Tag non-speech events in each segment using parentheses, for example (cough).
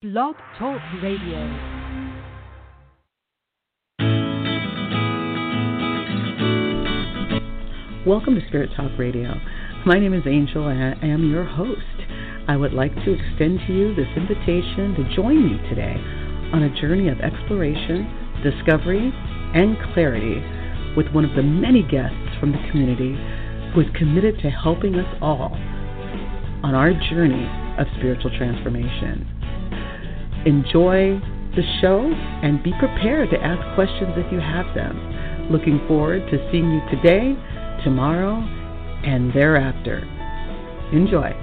Blog Talk Radio. Welcome to Spirit Talk Radio. My name is Angel and I am your host. I would like to extend to you this invitation to join me today on a journey of exploration, discovery, and clarity with one of the many guests from the community who is committed to helping us all on our journey of spiritual transformation. Enjoy the show and be prepared to ask questions if you have them. Looking forward to seeing you today, tomorrow, and thereafter. Enjoy.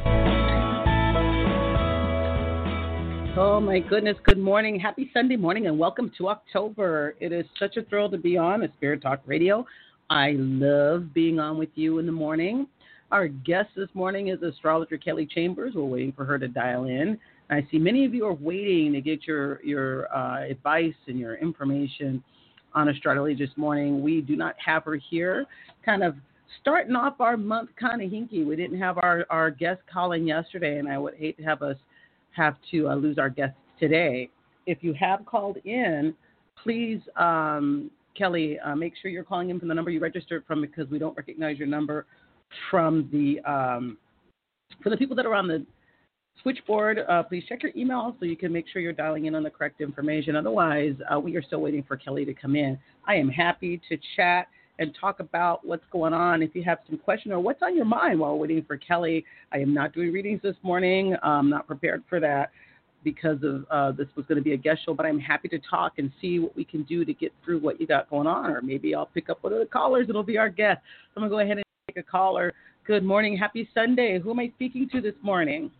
Oh my goodness, good morning. Happy Sunday morning and welcome to October. It is such a thrill to be on a Spirit Talk Radio. I love being on with you in the morning. Our guest this morning is astrologer Kelly Chambers. We're waiting for her to dial in. I see many of you are waiting to get your your uh, advice and your information on astrology this morning. We do not have her here. Kind of starting off our month kind of hinky. We didn't have our our guest calling yesterday, and I would hate to have us have to uh, lose our guest today. If you have called in, please, um, Kelly, uh, make sure you're calling in from the number you registered from because we don't recognize your number from the um, for the people that are on the switchboard, uh, please check your email so you can make sure you're dialing in on the correct information. Otherwise, uh, we are still waiting for Kelly to come in. I am happy to chat and talk about what's going on. If you have some question or what's on your mind while waiting for Kelly, I am not doing readings this morning. I'm not prepared for that because of uh, this was going to be a guest show, but I'm happy to talk and see what we can do to get through what you got going on. Or maybe I'll pick up one of the callers. It'll be our guest. So I'm going to go ahead and take a caller. Good morning. Happy Sunday. Who am I speaking to this morning?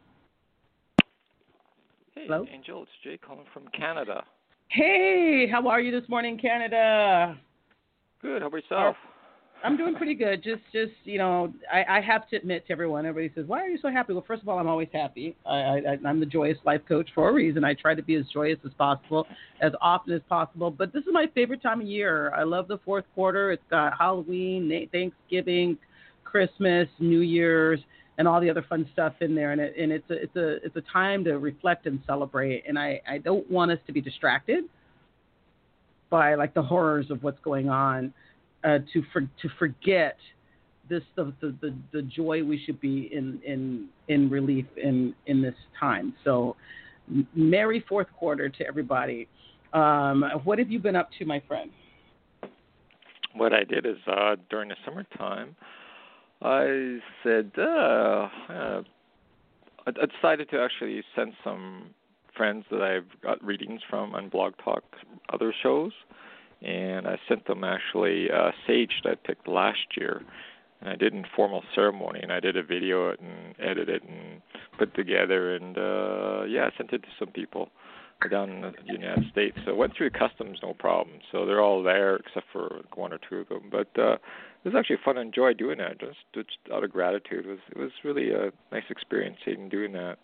Hey, Hello? Angel, it's Jay calling from Canada. Hey, how are you this morning, Canada? Good. How about yourself? I'm doing (laughs) pretty good. Just, just you know, I, I have to admit to everyone. Everybody says, "Why are you so happy?" Well, first of all, I'm always happy. I, I, I'm the joyous life coach for a reason. I try to be as joyous as possible, as often as possible. But this is my favorite time of year. I love the fourth quarter. It's got Halloween, Thanksgiving, Christmas, New Year's, and all the other fun stuff in there. And, it, and it's a, it's a, it's a time to reflect and celebrate. And I, I don't want us to be distracted by like the horrors of what's going on uh, to for, to forget this the, the, the, the joy we should be in in in relief in in this time. So, merry fourth quarter to everybody. Um, what have you been up to, my friend? What I did is uh, during the summertime, I said uh, uh, I decided to actually send some friends that I've got readings from on Blog Talk, other shows, and I sent them actually uh, sage that I picked last year. And I did an formal ceremony, and I did a video it and edited it and put together, and uh, yeah, I sent it to some people down in the United States. So I went through customs no problem. So they're all there except for one or two of them. But uh, it was actually fun and enjoy doing that. Just, just out of gratitude, it was it was really a nice experience in doing that.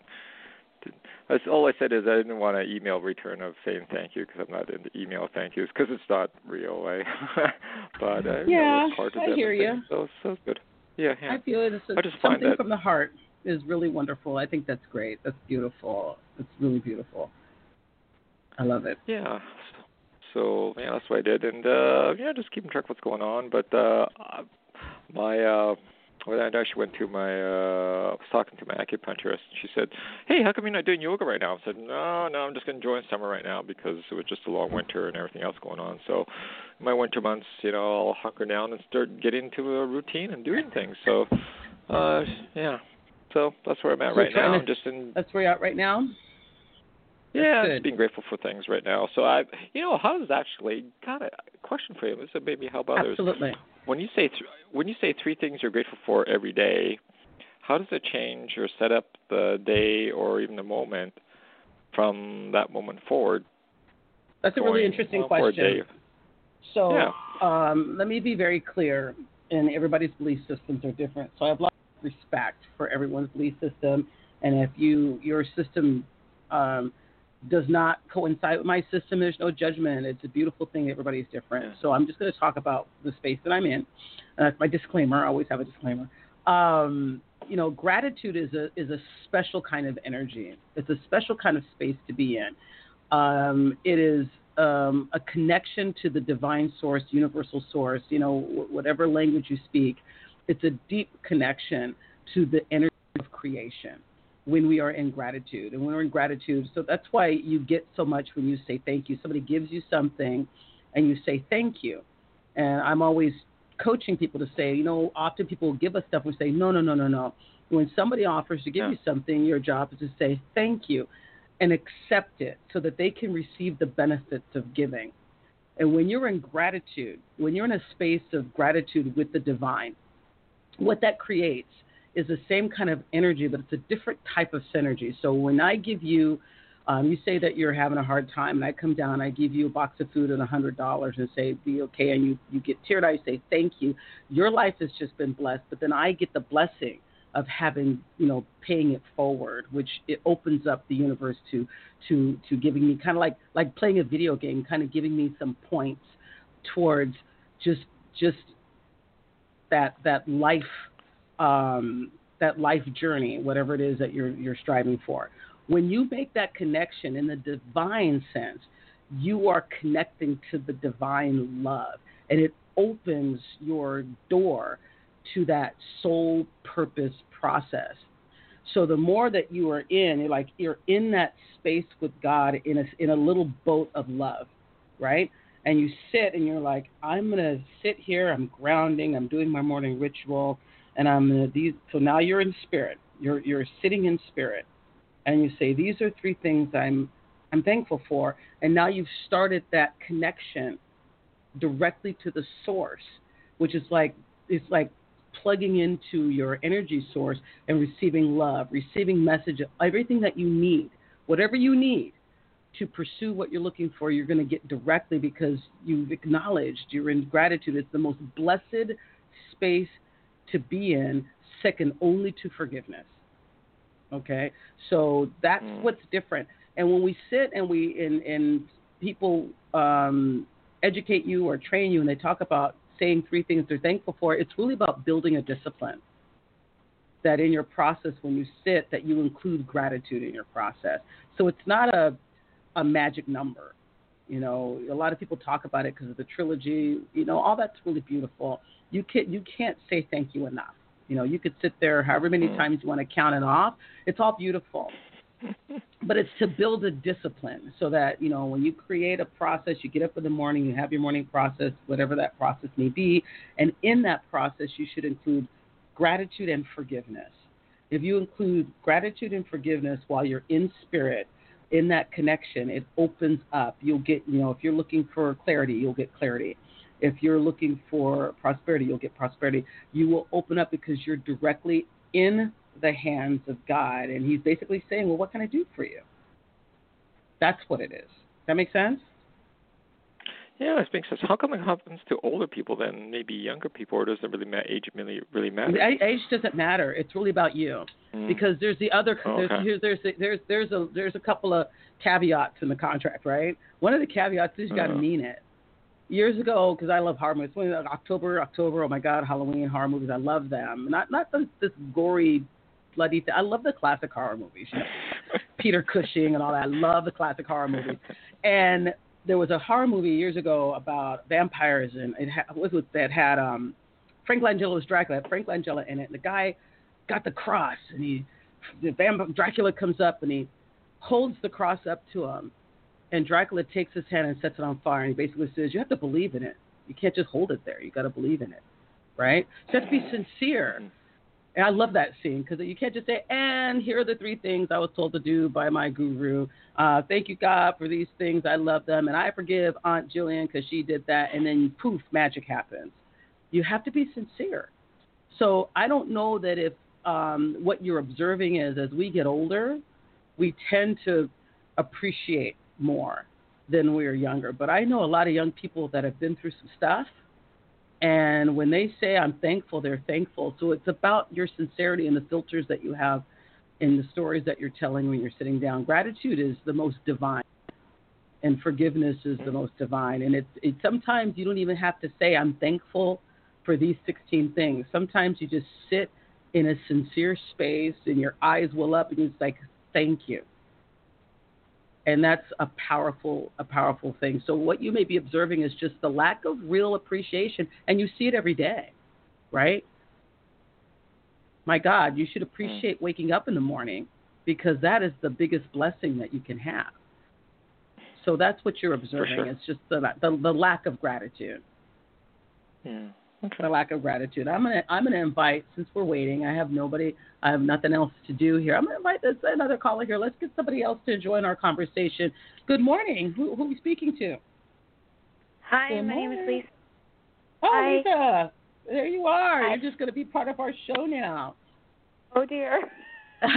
That's all I said is I didn't want an email return of saying thank you because I'm not into email thank yous because it's not real. I, (laughs) but uh, yeah, you know, it's part of I hear you. So so it's good. Yeah, yeah. I feel it. It's I just find something that- from the heart is really wonderful. I think that's great. That's beautiful. It's really beautiful. I love it. Yeah. So, yeah, that's what I did, and uh yeah, just keeping track of what's going on. But uh my uh when I actually went to my uh I was talking to my acupuncturist and she said, Hey, how come you're not doing yoga right now? I said, No, no, I'm just enjoying summer right now because it was just a long winter and everything else going on. So in my winter months, you know, I'll hunker down and start getting into a routine and doing things. So uh yeah. So that's where I'm at So right now. to- I'm just in That's where you're at right now. Yeah, good. just being grateful for things right now. So I, you know, how does actually got a question for you? This is maybe help others. Absolutely. When you say th- when you say three things you're grateful for every day, how does it change or set up the day or even the moment from that moment forward? That's a really interesting question. So Yeah. um, let me be very clear, and everybody's belief systems are different. So I have a lot of respect for everyone's belief system, and if you your system um, does not coincide with my system, there's no judgment. It's a beautiful thing. Everybody's different. So I'm just going to talk about the space that I'm in. And that's my disclaimer. I always have a disclaimer. Um, you know, gratitude is a is a special kind of energy. It's a special kind of space to be in. Um, it is um, a connection to the divine source, universal source. You know, whatever language you speak, it's a deep connection to the energy of creation when we are in gratitude. And when we're in gratitude, so that's why you get so much when you say thank you. Somebody gives you something and you say thank you. And I'm always coaching people to say, you know, often people give us stuff and say, no, no, no, no, no. When somebody offers to give yeah. you something, your job is to say thank you and accept it so that they can receive the benefits of giving. And when you're in gratitude, when you're in a space of gratitude with the divine, what that creates is the same kind of energy, but it's a different type of synergy. So when I give you, um, you say that you're having a hard time, and I come down, I give you a box of food and a hundred dollars, and say be okay, and you you get teared eyed, say thank you. Your life has just been blessed, but then I get the blessing of having you know paying it forward, which it opens up the universe to to to giving me kind of like like playing a video game, kind of giving me some points towards just just that that life um, that life journey, whatever it is that you're you're striving for. When you make that connection in the divine sense, you are connecting to the divine love, and it opens your door to that soul purpose process. So the more that you are in, you're like you're in that space with God in a in a little boat of love, right? And you sit and you're like, I'm gonna sit here. I'm grounding. I'm doing my morning ritual and I'm gonna these. So now you're in spirit. You're you're sitting in spirit, and you say these are three things I'm I'm thankful for, and now you've started that connection directly to the source, which is like it's like plugging into your energy source and receiving love, receiving message, everything that you need, whatever you need to pursue what you're looking for, you're going to get directly because you've acknowledged you're in gratitude. It's the most blessed space to be in, second only to forgiveness. Okay, so that's mm. what's different. And when we sit and we and, and people um, educate you or train you, and they talk about saying three things they're thankful for, it's really about building a discipline. That in your process, when you sit, that you include gratitude in your process. So it's not a a magic number. You know, a lot of people talk about it because of the trilogy. You know, all that's really beautiful you can't you can't say thank you enough. You know, you could sit there however many mm. times you want to count it off. It's all beautiful. (laughs) but it's to build a discipline so that, you know, when you create a process, you get up in the morning, you have your morning process, whatever that process may be, and in that process you should include gratitude and forgiveness. If you include gratitude and forgiveness while you're in spirit, in that connection, it opens up. You'll get, you know, if you're looking for clarity, you'll get clarity. If you're looking for prosperity, you'll get prosperity. You will open up because you're directly in the hands of God. And He's basically saying, Well, what can I do for you? That's what it is. That makes sense? Yeah, it makes sense. How come it happens to older people than maybe younger people, or does it really matter? Age really really matter? Age doesn't matter. It's really about you, mm. because there's the other oh, okay. there's there's there's there's a there's a couple of caveats in the contract, right? One of the caveats is you got to uh-huh. mean it years ago because I love horror movies. When, October, October, oh my God, Halloween horror movies. I love them. Not not this, this gory, bloody. Th- I love the classic horror movies. You know, (laughs) Peter Cushing and all that. I love the classic horror movies. And there was a horror movie years ago about vampires, and it ha- was with, that had um, Frank Langella was Dracula. Had Frank Langella in it. And the guy got the cross, and he the vamp- Dracula comes up and he holds the cross up to him and Dracula takes his hand and sets it on fire, and he basically says, "You have to believe in it. You can't just hold it there. You got to believe in it, right? So you have to be sincere." And I love that scene because you can't just say, "And here are the three things I was told to do by my guru. Uh, thank you, God, for these things. I love them, and I forgive Aunt Jillian because she did that." And then poof, magic happens. You have to be sincere. So I don't know that if um, what you're observing is as we get older, we tend to appreciate more than we were younger. But I know a lot of young people that have been through some stuff. And when they say I'm thankful, they're thankful. So it's about your sincerity and the filters that you have in the stories that you're telling when you're sitting down. Gratitude is the most divine, and forgiveness is the most divine. And it's it, sometimes you don't even have to say I'm thankful for these 16 things. Sometimes you just sit in a sincere space and your eyes will up and it's like, thank you. And that's a powerful, a powerful thing. So what you may be observing is just the lack of real appreciation, and you see it every day, right? My God, you should appreciate mm. waking up in the morning because that is the biggest blessing that you can have. So that's what you're observing. sure. It's just the, the the lack of gratitude. Yeah. Okay. The lack of gratitude. I'm gonna I'm gonna invite since we're waiting. I have nobody. I have nothing else to do here. I'm gonna invite this another caller here. Let's get somebody else to join our conversation. Good morning. Who who are we speaking to? Hi, Good my name is. Lisa. Oh, Hi. Lisa. There you are. Hi. You're just gonna be part of our show now. Oh dear. (laughs)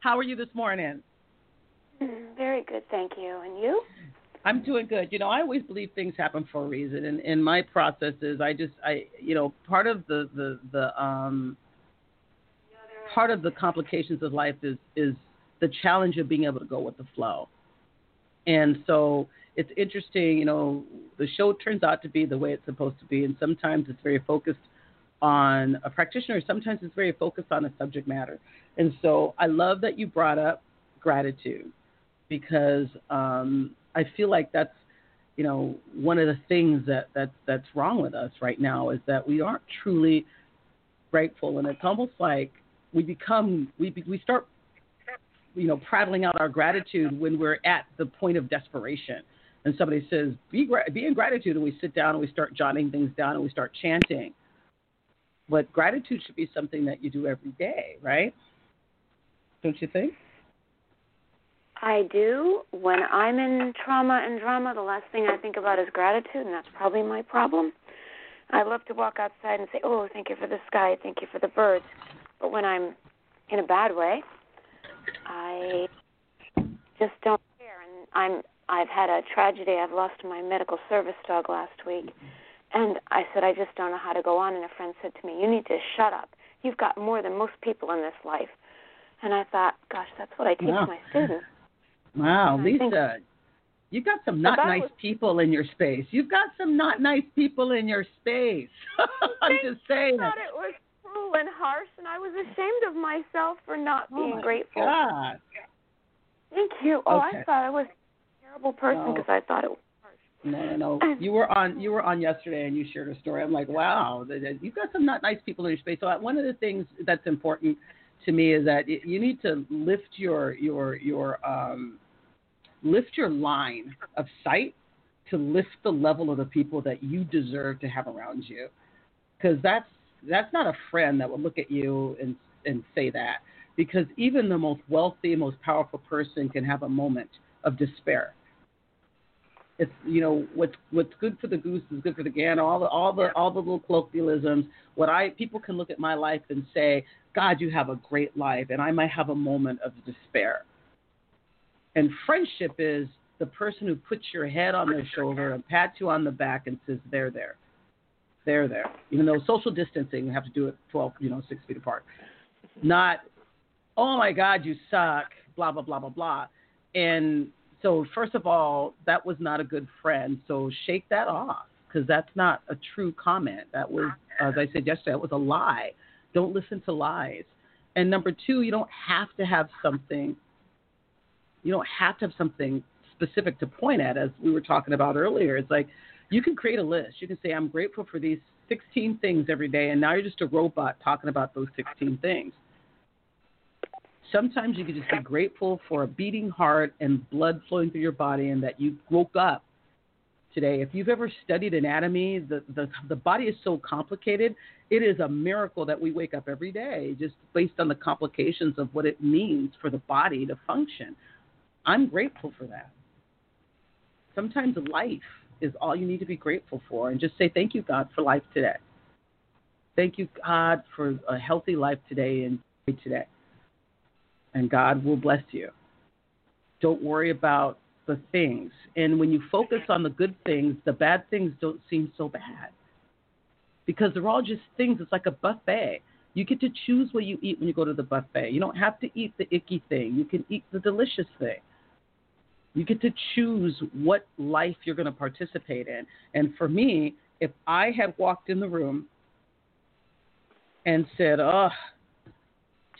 How are you this morning? (laughs) Very good, thank you. And you? I'm doing good. You know, I always believe things happen for a reason, and in my process is I just I you know part of the the the um part of the complications of life is is the challenge of being able to go with the flow, and so it's interesting. You know, the show turns out to be the way it's supposed to be, and sometimes it's very focused on a practitioner. Sometimes it's very focused on a subject matter, and so I love that you brought up gratitude because um, I feel like that's you know one of the things that that that's wrong with us right now is that we aren't truly grateful, and it's almost like we become we we start you know prattling out our gratitude when we're at the point of desperation. And somebody says, "Be be in gratitude," and we sit down and we start jotting things down and we start chanting. But gratitude should be something that you do every day, right? Don't you think? I do. When I'm in trauma and drama, the last thing I think about is gratitude, and that's probably my problem. I love to walk outside and say, "Oh, thank you for the sky, thank you for the birds." But when I'm in a bad way, I just don't care. And I'm I've had a tragedy. I've lost my medical service dog last week, and I said I just don't know how to go on. And a friend said to me, "You need to shut up. You've got more than most people in this life." And I thought, "Gosh, that's what I teach Wow. my students." Wow, Lisa, you got some not nice was- people in your space. You've got some not nice people in your space. (laughs) I'm just saying. I thought it was cruel and harsh, and I was ashamed of myself for not Oh being my grateful. God. Thank you. Oh, Okay. I thought I was a terrible person No. because I thought it was harsh. No, no, no. You were on. You were on yesterday, and you shared a story. I'm like, wow, you've got some not nice people in your space. So uh, one of the things that's important to me is that you need to lift your your your um, lift your line of sight to lift the level of the people that you deserve to have around you, because that's that's not a friend that will look at you and and say that. Because even the most wealthy, most powerful person can have a moment of despair it's you know what's what's good for the goose is good for the gander. All the all the all the little colloquialisms. What I people can look at my life and say, God, you have a great life, and I might have a moment of despair. And friendship is the person who puts your head on their shoulder and pats you on the back and says, "They're there, they're there." Even though social distancing, we have to do it twelve, you know, six feet apart. Not, oh my God, you suck, blah blah blah blah blah. And so first of all, that was not a good friend. So shake that off because that's not a true comment. That was, as I said yesterday, that was a lie. Don't listen to lies. And number two, you don't have to have something. You don't have to have something specific to point at, as we were talking about earlier. It's like you can create a list. You can say, "I'm grateful for these 16 things every day," and now you're just a robot talking about those 16 things sometimes you can just be grateful for a beating heart and blood flowing through your body and that you woke up today. If you've ever studied anatomy, the, the, the body is so complicated. It is a miracle that we wake up every day just based on the complications of what it means for the body to function. I'm grateful for that. Sometimes life is all you need to be grateful for and just say, Thank you, God, for life today. Thank you, God, for a healthy life today and today and God will bless you. Don't worry about the things. And when you focus on the good things, the bad things don't seem so bad because they're all just things. It's like a buffet. You get to choose what you eat when you go to the buffet. You don't have to eat the icky thing, you can eat the delicious thing. You get to choose what life you're going to participate in. And for me, if I had walked in the room and said, "Oh,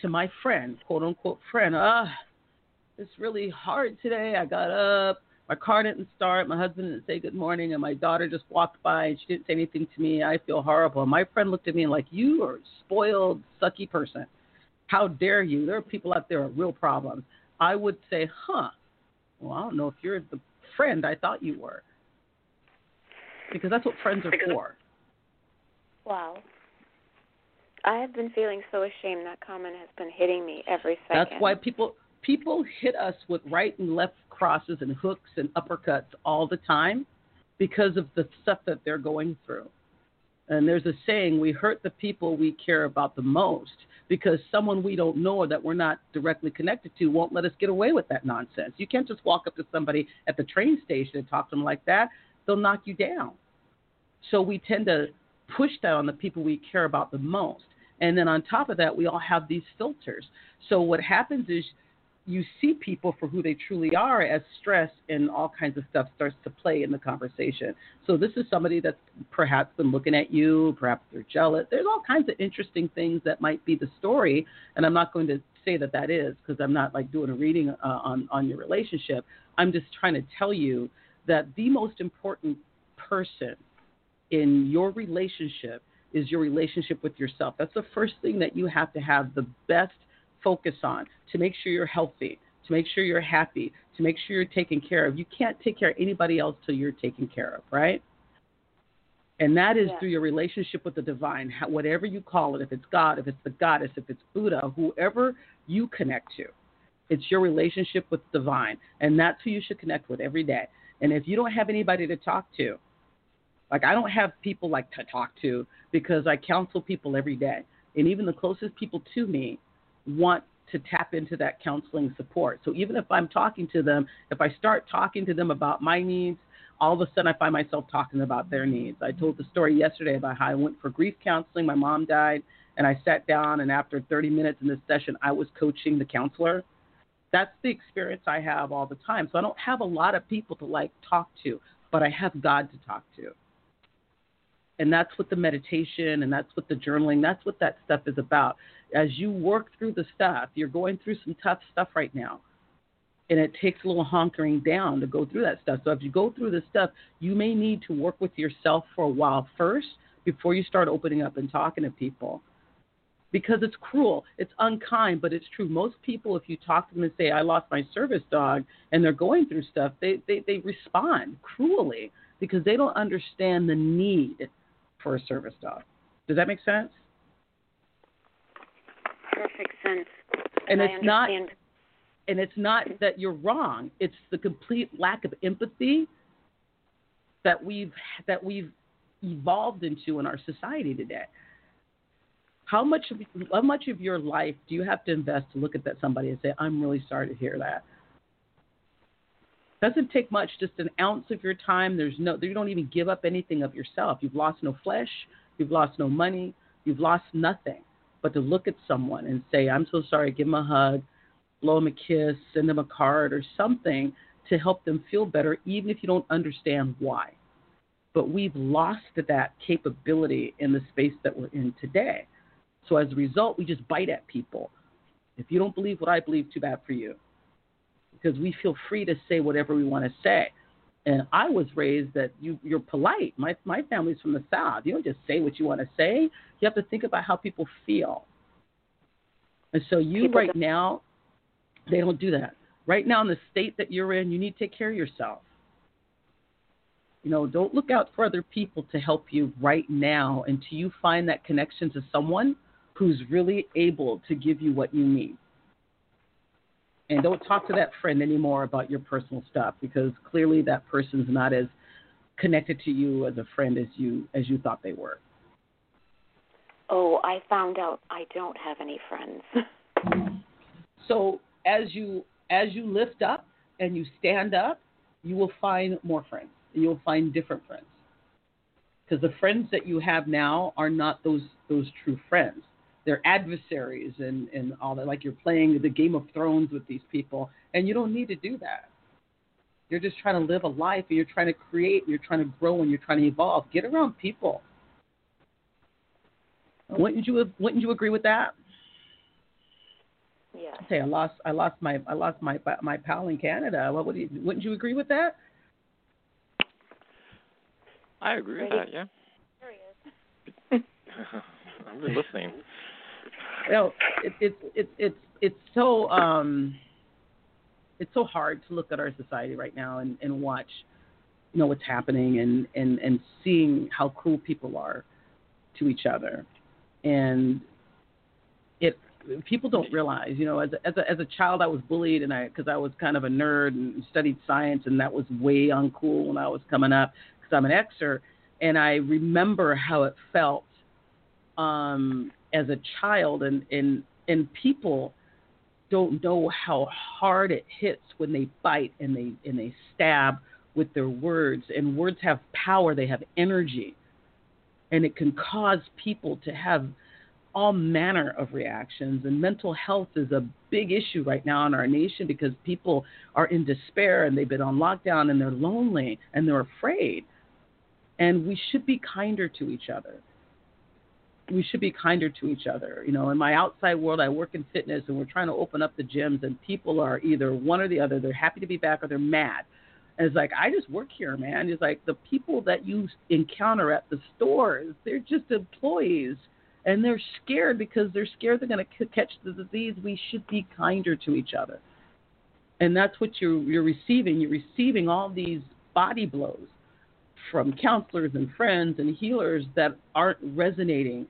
to my friend, quote unquote friend, ah, oh, it's really hard today. I got up, my car didn't start, my husband didn't say good morning, and my daughter just walked by and she didn't say anything to me. I feel horrible." And my friend looked at me and like, "You are a spoiled, sucky person. How dare you? There are people out there with real problems." I would say, "Huh." Well, I don't know if you're the friend I thought you were. Because that's what friends are for. Wow. I have been feeling so ashamed. That comment has been hitting me every second. That's why people people hit us with right and left crosses and hooks and uppercuts all the time because of the stuff that they're going through. And there's a saying, we hurt the people we care about the most because someone we don't know or that we're not directly connected to won't let us get away with that nonsense. You can't just walk up to somebody at the train station and talk to them like that. They'll knock you down. So we tend to push that on the people we care about the most. And then on top of that, we all have these filters. So what happens is you see people for who they truly are as stress and all kinds of stuff starts to play in the conversation. So this is somebody that's perhaps been looking at you, perhaps they're jealous. There's all kinds of interesting things that might be the story, and I'm not going to say that that is because I'm not like doing a reading uh, on on your relationship. I'm just trying to tell you that the most important person in your relationship is your relationship with yourself. That's the first thing that you have to have the best focus on to make sure you're healthy, to make sure you're happy, to make sure you're taken care of. You can't take care of anybody else till you're taken care of, right? And that is yeah. through your relationship with the divine, whatever you call it, if it's God, if it's the goddess, if it's Buddha, whoever you connect to. It's your relationship with the divine. And that's who you should connect with every day. And if you don't have anybody to talk to, like I don't have people like to talk to because I counsel people every day. And even the closest people to me want to tap into that counseling support. So even if I'm talking to them, if I start talking to them about my needs, all of a sudden I find myself talking about their needs. I told the story yesterday about how I went for grief counseling. My mom died, and I sat down, and after 30 minutes in this session, I was coaching the counselor. That's the experience I have all the time. So I don't have a lot of people to like talk to, but I have God to talk to. And that's what the meditation and that's what the journaling, that's what that stuff is about. As you work through the stuff, you're going through some tough stuff right now. And it takes a little honkering down to go through that stuff. So if you go through this stuff, you may need to work with yourself for a while first before you start opening up and talking to people. Because it's cruel, it's unkind, but it's true. Most people, if you talk to them and say, I lost my service dog, and they're going through stuff, they, they, they respond cruelly because they don't understand the need for a service dog. Does that make sense? Perfect sense. And, and it's not and it's not that you're wrong. It's the complete lack of empathy that we've that we've evolved into in our society today. How much of how much of your life do you have to invest to look at that somebody and say, "I'm really sorry to hear that"? Doesn't take much, just an ounce of your time. There's no, you don't even give up anything of yourself. You've lost no flesh, you've lost no money, you've lost nothing. But to look at someone and say, I'm so sorry, give them a hug, blow them a kiss, send them a card or something to help them feel better, even if you don't understand why. But we've lost that capability in the space that we're in today. So as a result, we just bite at people. If you don't believe what I believe, too bad for you because we feel free to say whatever we want to say. And I was raised that you you're polite. My my family's from the South. You don't just say what you want to say. You have to think about how people feel. And so you people right now, they don't do that. Right now in the state that you're in, you need to take care of yourself. You know, don't look out for other people to help you right now until you find that connection to someone who's really able to give you what you need and don't talk to that friend anymore about your personal stuff because clearly that person's not as connected to you as a friend as you as you thought they were. Oh, I found out I don't have any friends. (laughs) so as you as you lift up and you stand up, you will find more friends. You'll find different friends. Because the friends that you have now are not those those true friends their adversaries and, and all that. Like you're playing the Game of Thrones with these people, and you don't need to do that. You're just trying to live a life, and you're trying to create, and you're trying to grow, and you're trying to evolve. Get around people. Wouldn't you wouldn't you agree with that? Yeah. Say I lost I lost my I lost my my pal in Canada. What would you wouldn't you agree with that? I agree with that. Yeah. There he is. (laughs) I'm been listening. Well, it, it, it, it's it's so um, it's so hard to look at our society right now and, and watch, you know, what's happening and, and, and seeing how cruel people are to each other, and it people don't realize, you know, as a, as a, as a child I was bullied and I because I was kind of a nerd and studied science and that was way uncool when I was coming up because I'm an Xer, and I remember how it felt um, as a child and and and people don't know how hard it hits when they bite and they and they stab with their words. And words have power. They have energy. And it can cause people to have all manner of reactions. And mental health is a big issue right now in our nation because people are in despair and they've been on lockdown and they're lonely and they're afraid. And we should be kinder to each other we should be kinder to each other. You know, in my outside world, I work in fitness, and we're trying to open up the gyms, and people are either one or the other. They're happy to be back, or they're mad. And it's like I just work here, man. It's like the people that you encounter at the stores, they're just employees, and they're scared because they're scared they're going to catch the disease. We should be kinder to each other, and that's what you're you're receiving. You're receiving all these body blows from counselors and friends and healers that aren't resonating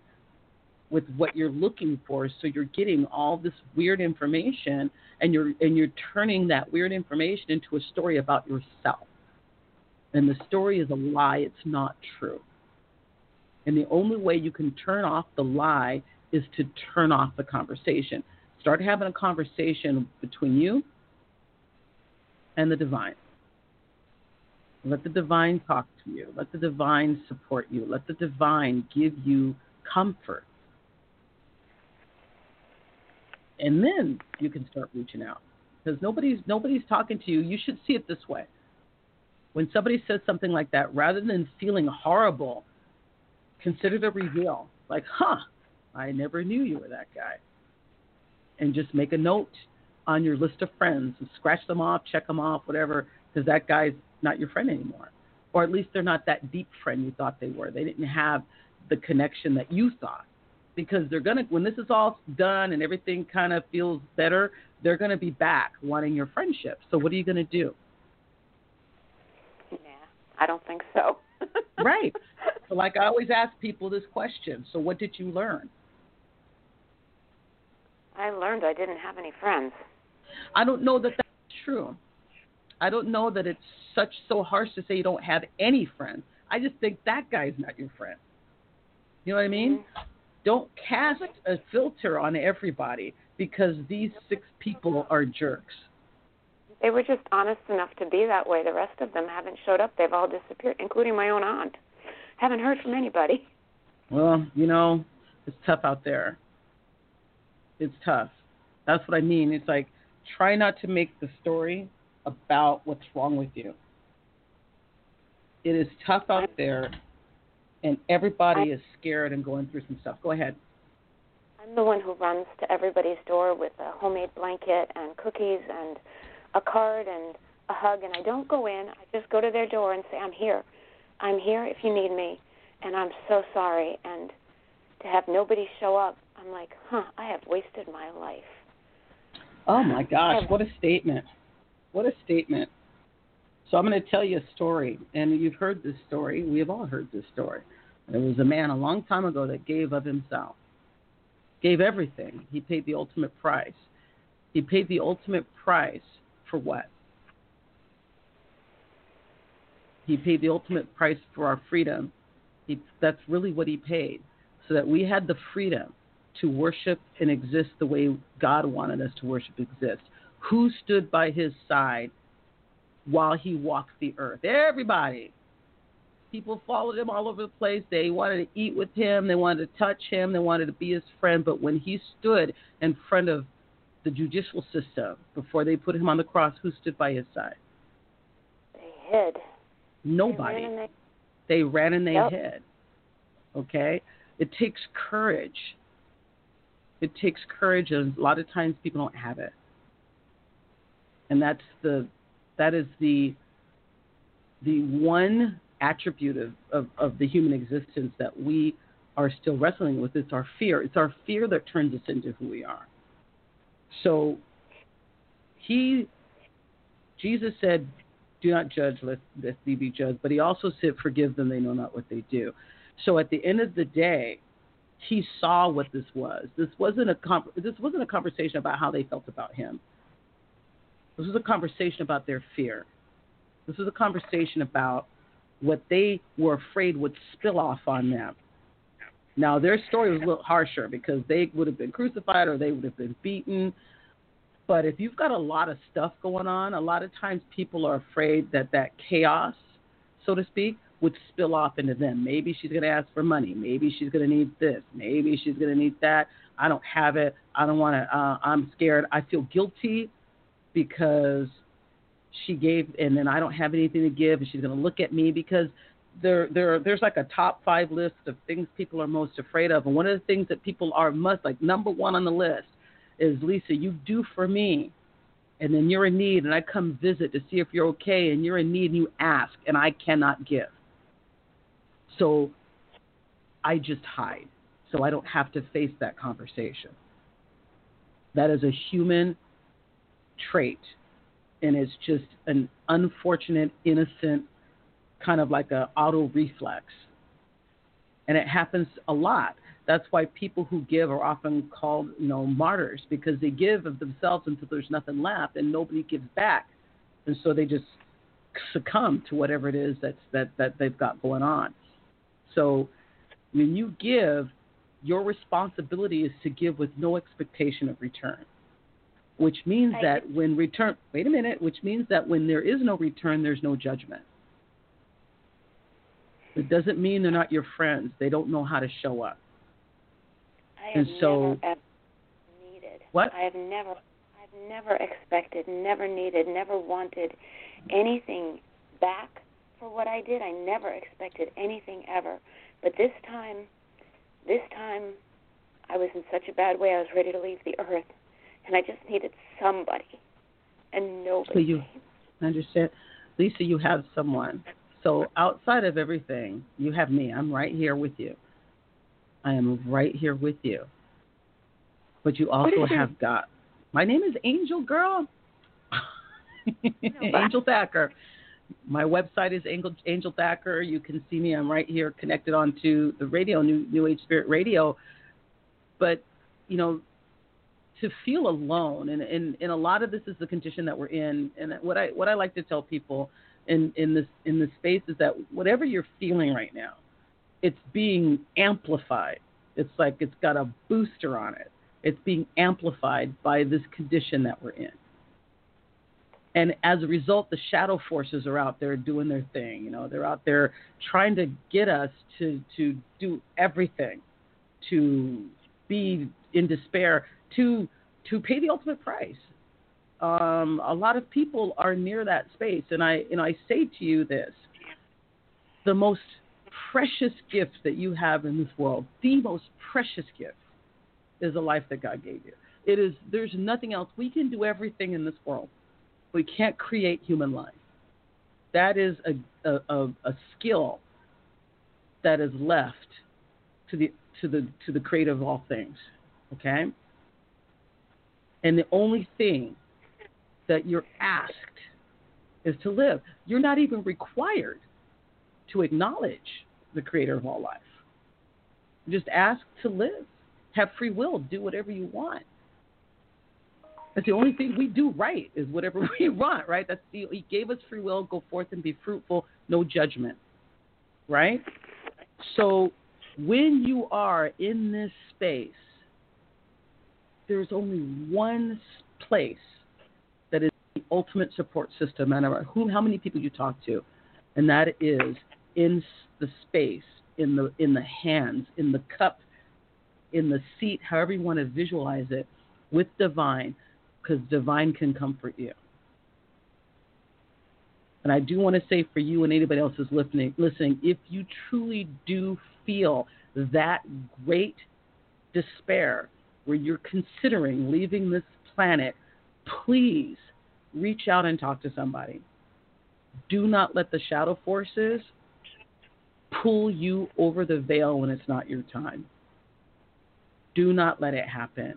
with what you're looking for. So you're getting all this weird information and you're and you're turning that weird information into a story about yourself. And the story is a lie. It's not true. And the only way you can turn off the lie is to turn off the conversation. Start having a conversation between you and the divine. Let the divine talk to you. Let the divine support you. Let the divine give you comfort and then you can start reaching out because nobody's nobody's talking to you. You should see it this way: when somebody says something like that, rather than feeling horrible, consider the reveal. Like, huh, I never knew you were that guy. And just make a note on your list of friends, and scratch them off, check them off, whatever, because that guy's not your friend anymore, or at least they're not that deep friend you thought they were. They didn't have the connection that you thought because they're gonna when this is all done and everything kind of feels better, they're gonna be back wanting your friendship. So what are you gonna do? Yeah, I don't think so. (laughs) right. So like I always ask people this question. So what did you learn? I learned I didn't have any friends. I don't know that that's true. I don't know that it's such so harsh to say you don't have any friends. I just think that guy's not your friend. You know what I mean? Mm-hmm. Don't cast a filter on everybody because these six people are jerks. They were just honest enough to be that way. The rest of them haven't showed up. They've all disappeared, including my own aunt. Haven't heard from anybody. Well, you know, it's tough out there. It's tough. That's what I mean. It's like try not to make the story about what's wrong with you. It is tough out there and everybody is scared and going through some stuff. Go ahead. I'm the one who runs to everybody's door with a homemade blanket and cookies and a card and a hug, and I don't go in. I just go to their door and say, I'm here. I'm here if you need me, and I'm so sorry. And to have nobody show up, I'm like, huh, I have wasted my life. Oh my gosh, what a statement. What a statement. So I'm going to tell you a story, and you've heard this story. We have all heard this story. There was a man a long time ago that gave of himself, gave everything. He paid the ultimate price. He paid the ultimate price for what? He paid the ultimate price for our freedom. He, that's really what he paid, so that we had the freedom to worship and exist the way God wanted us to worship and exist. Who stood by his side while he walked the earth. Everybody. People followed him all over the place. They wanted to eat with him. They wanted to touch him. They wanted to be his friend. But when he stood in front of the judicial system before they put him on the cross, who stood by his side? They hid. Nobody. They ran and they, they, ran and they yep. hid. Okay? It takes courage. It takes courage, and a lot of times people don't have it. And that's the that is the the one attribute of, of, of the human existence that we are still wrestling with. It's our fear. It's our fear that turns us into who we are. So he Jesus said, Do not judge, lest, lest thee be judged. But he also said, Forgive them, they know not what they do. So at the end of the day, he saw what this was. This wasn't a this wasn't a conversation about how they felt about him. This was a conversation about their fear. This was a conversation about what they were afraid would spill off on them. Now their story was a little harsher because they would have been crucified or they would have been beaten. But if you've got a lot of stuff going on, a lot of times people are afraid that that chaos, so to speak, would spill off into them. Maybe she's going to ask for money. Maybe she's going to need this. Maybe she's going to need that. I don't have it. I don't want to. Uh, I'm scared. I feel guilty because she gave, and then I don't have anything to give, and she's going to look at me because there, there, there's like a top five list of things people are most afraid of, and one of the things that people are must like number one on the list is Lisa, you do for me and then you're in need and I come visit to see if you're okay and you're in need and you ask and I cannot give. So I just hide so I don't have to face that conversation. That is a human trait and it's just an unfortunate, innocent kind of like a auto reflex. And it happens a lot. That's why people who give are often called, you know, martyrs because they give of themselves until there's nothing left and nobody gives back. And so they just succumb to whatever it is that's that, that they've got going on. So when you give, your responsibility is to give with no expectation of return. Which means that when return wait a minute, which means that when there is no return, there's no judgment. It doesn't mean they're not your friends. They don't know how to show up. I have and so needed. What? I have never I've never expected, never needed, never wanted anything back for what I did. I never expected anything ever. But this time this time I was in such a bad way I was ready to leave the earth and I just needed somebody. And nobody So you understand Lisa, you have someone. So outside of everything, you have me. I'm right here with you. I am right here with you. But you also have God. My name is Angel Girl. (laughs) Angel Thacker. My website is Angel, Angel Thacker. You can see me. I'm right here connected onto the radio, New, New Age Spirit Radio. But, you know, to feel alone, and, and, and a lot of this is the condition that we're in. And what I what I like to tell people in, in this in this space is that whatever you're feeling right now, it's being amplified. It's like it's got a booster on it. It's being amplified by this condition that we're in. And as a result, the shadow forces are out there doing their thing. You know, they're out there trying to get us to to do everything, to be in despair, to to pay the ultimate price. Um, a lot of people are near that space, and I and I say to you this: the most precious gift that you have in this world, the most precious gift, is the life that God gave you. It is there's nothing else. We can do everything in this world. We can't create human life. That is a a, a, a skill that is left to the to the to the creator of all things. Okay? And the only thing that you're asked is to live. You're not even required to acknowledge the creator of all life. Just ask to live. Have free will. Do whatever you want. That's the only thing we do right is whatever (laughs) we want, right? That's the, he gave us free will. Go forth and be fruitful. No judgment, right? So when you are in this space, there's only one place that is the ultimate support system, no matter who, how many people you talk to, and that is in the space, in the in the hands, in the cup, in the seat, however you want to visualize it, with divine, because divine can comfort you. And I do want to say for you and anybody else who's listening, listening, if you truly do feel that great despair where you're considering leaving this planet, please reach out and talk to somebody. Do not let the shadow forces pull you over the veil when it's not your time. Do not let it happen.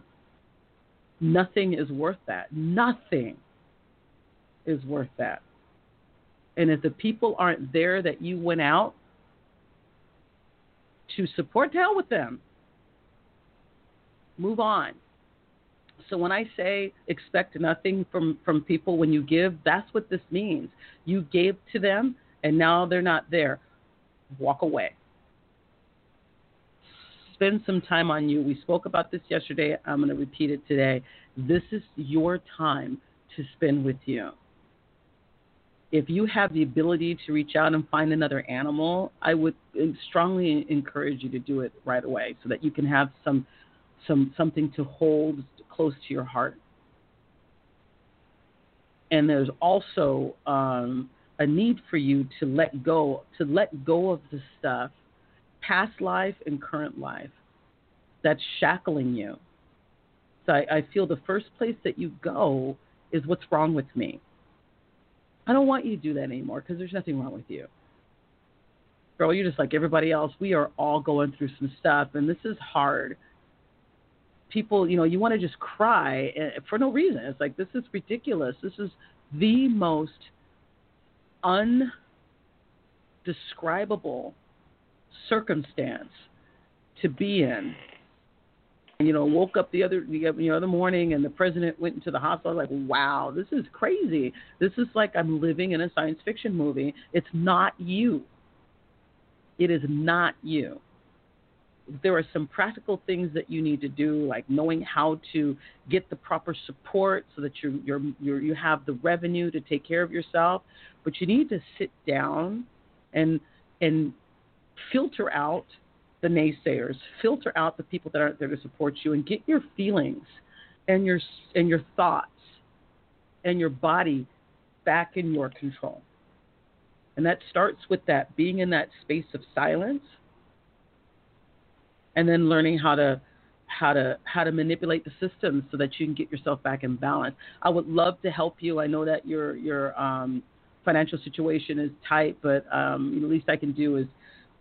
Nothing is worth that. Nothing is worth that. And if the people aren't there that you went out to support, hell with them. Move on. So when I say expect nothing from, from people when you give, that's what this means. You gave to them and now they're not there. Walk away. Spend some time on you. We spoke about this yesterday. I'm going to repeat it today. This is your time to spend with you if you have the ability to reach out and find another animal, I would strongly encourage you to do it right away so that you can have some some something to hold close to your heart. And there's also um, a need for you to let go to let go of the stuff, past life and current life, that's shackling you. So I, I feel the first place that you go is what's wrong with me I don't want you to do that anymore because there's nothing wrong with you. Girl, you're just like everybody else. We are all going through some stuff, and this is hard. People, you know, you want to just cry eh, for no reason. It's like, this is ridiculous. This is the most undescribable circumstance to be in you know, woke up the other you know the other morning and the president went into the hospital. Like, wow, this is crazy. This is like I'm living in a science fiction movie. It's not you. It is not you. There are some practical things that you need to do, like knowing how to get the proper support so that you you're, you're you have the revenue to take care of yourself. But you need to sit down and and filter out the naysayers, filter out the people that aren't there to support you, and get your feelings and your and your thoughts and your body back in your control. And that starts with that being in that space of silence and then learning how to how to how to manipulate the system so that you can get yourself back in balance. I would love to help you. I know that your your um, financial situation is tight, but um, the least I can do is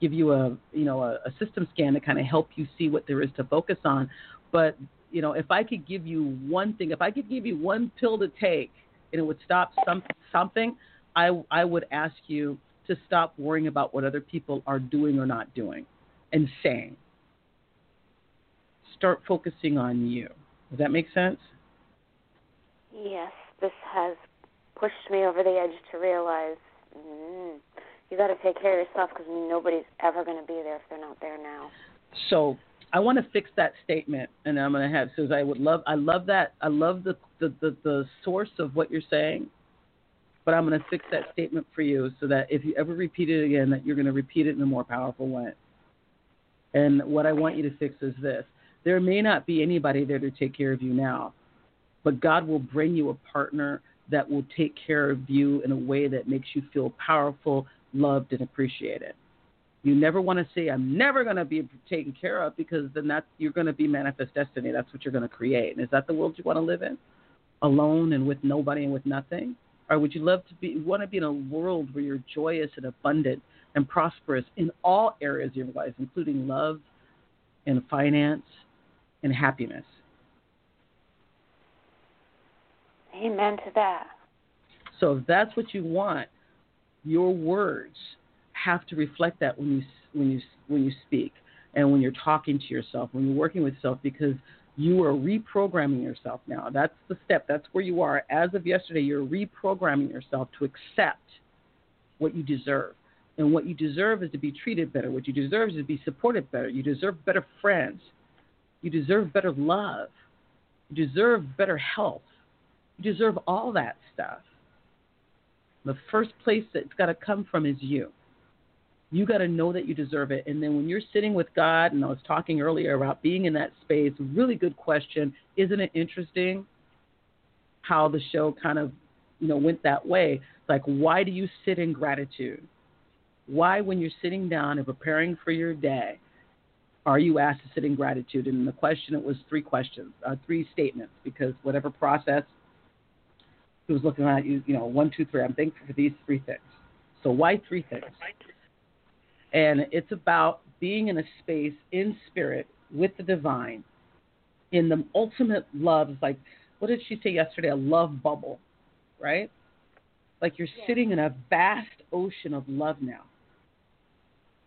give you a you know a, a system scan to kind of help you see what there is to focus on. But you know, if I could give you one thing, if I could give you one pill to take and it would stop some something, I I would ask you to stop worrying about what other people are doing or not doing and saying. Start focusing on you. Does that make sense? Yes, this has pushed me over the edge to realize mm, you got to take care of yourself because nobody's ever going to be there if they're not there now. So I want to fix that statement, and I'm going to have Susan. I would love, I love that, I love the, the the the source of what you're saying, but I'm going to fix that statement for you so that if you ever repeat it again, that you're going to repeat it in a more powerful way. And what I want you to fix is this: there may not be anybody there to take care of you now, but God will bring you a partner that will take care of you in a way that makes you feel powerful, loved and appreciated. You never want to say, I'm never going to be taken care of because then that's, you're going to be manifest destiny. That's what you're going to create. And is that the world you want to live in? Alone and with nobody and with nothing? Or would you love to be, want to be in a world where you're joyous and abundant and prosperous in all areas of your life, including love and finance and happiness? Amen to that. So if that's what you want, your words have to reflect that when you when you when you speak and when you're talking to yourself, when you're working with yourself, because you are reprogramming yourself now. That's the step. That's where you are. As of yesterday, you're reprogramming yourself to accept what you deserve. And what you deserve is to be treated better. What you deserve is to be supported better. You deserve better friends. You deserve better love. You deserve better health. You deserve all that stuff. The first place that's got to come from is you. You got to know that you deserve it. And then when you're sitting with God, and I was talking earlier about being in that space, really good question. Isn't it interesting how the show kind of, you know, went that way? Like, why do you sit in gratitude? Why, when you're sitting down and preparing for your day, are you asked to sit in gratitude? And the question, it was three questions, uh, three statements, because whatever process he was looking at, you, you know, one, two, three, I'm thankful for these three things. So why three things? And it's about being in a space in spirit with the divine in the ultimate love. Like, what did she say yesterday? A love bubble, right? Like you're yeah. sitting in a vast ocean of love now